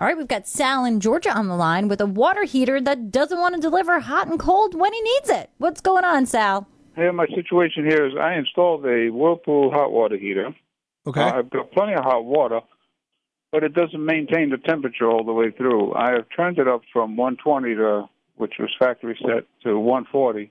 All right, we've got Sal in Georgia on the line with a water heater that doesn't want to deliver hot and cold when he needs it. What's going on, Sal? Hey, my situation here is I installed a Whirlpool hot water heater. Okay. Uh, I've got plenty of hot water, but it doesn't maintain the temperature all the way through. I have turned it up from 120 to, which was factory set, to 140,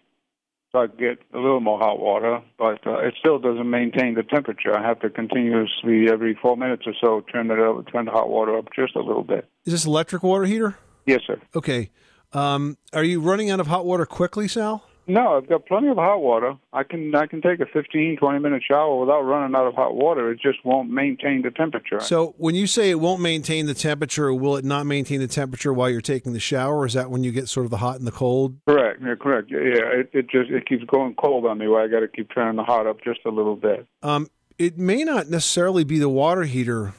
so I get a little more hot water, but uh, it still doesn't maintain the temperature. I have to continuously, every four minutes or so, turn it up, turn the hot water up just a little bit. Is this electric water heater? Yes, sir. Okay. Um, are you running out of hot water quickly, Sal? No, I've got plenty of hot water. I can I can take a 15, 20 minute shower without running out of hot water. It just won't maintain the temperature. So when you say it won't maintain the temperature, will it not maintain the temperature while you're taking the shower? Or is that when you get sort of the hot and the cold? Correct. Yeah, correct. Yeah, it, it just it keeps going cold on me. Where I got to keep turning the hot up just a little bit. Um, it may not necessarily be the water heater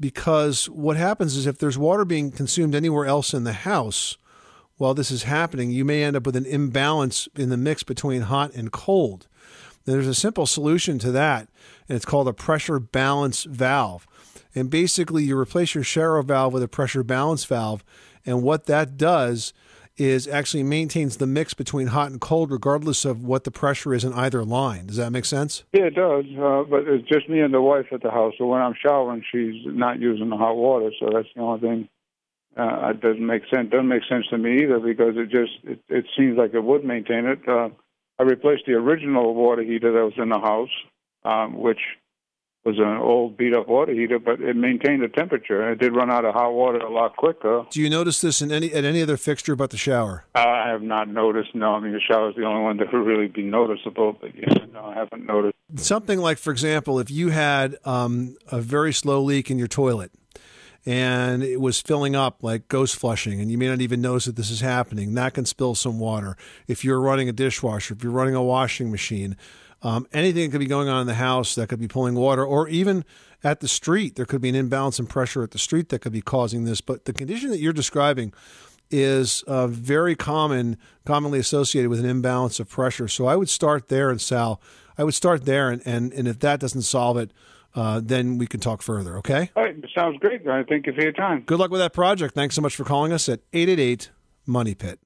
because what happens is if there's water being consumed anywhere else in the house while this is happening, you may end up with an imbalance in the mix between hot and cold. There's a simple solution to that, and it's called a pressure balance valve. And basically, you replace your shower valve with a pressure balance valve, and what that does is actually maintains the mix between hot and cold, regardless of what the pressure is in either line. Does that make sense? Yeah, it does. Uh, but it's just me and the wife at the house. So when I'm showering, she's not using the hot water. So that's the only thing. Uh, it doesn't make sense. Doesn't make sense to me either because it just it, it seems like it would maintain it. Uh, I replaced the original water heater that was in the house, um, which was an old beat up water heater, but it maintained the temperature. It did run out of hot water a lot quicker. Do you notice this in any at any other fixture but the shower? I have not noticed. No, I mean the shower is the only one that would really be noticeable. But yeah, no, I haven't noticed. Something like, for example, if you had um, a very slow leak in your toilet and it was filling up like ghost flushing, and you may not even notice that this is happening, that can spill some water. If you're running a dishwasher, if you're running a washing machine, um, anything that could be going on in the house that could be pulling water, or even at the street, there could be an imbalance in pressure at the street that could be causing this. But the condition that you're describing is uh, very common, commonly associated with an imbalance of pressure. So I would start there, and Sal, I would start there, and, and, and if that doesn't solve it, uh, then we can talk further, okay? All right, sounds great. I thank you for your time. Good luck with that project. Thanks so much for calling us at 888 Money Pit.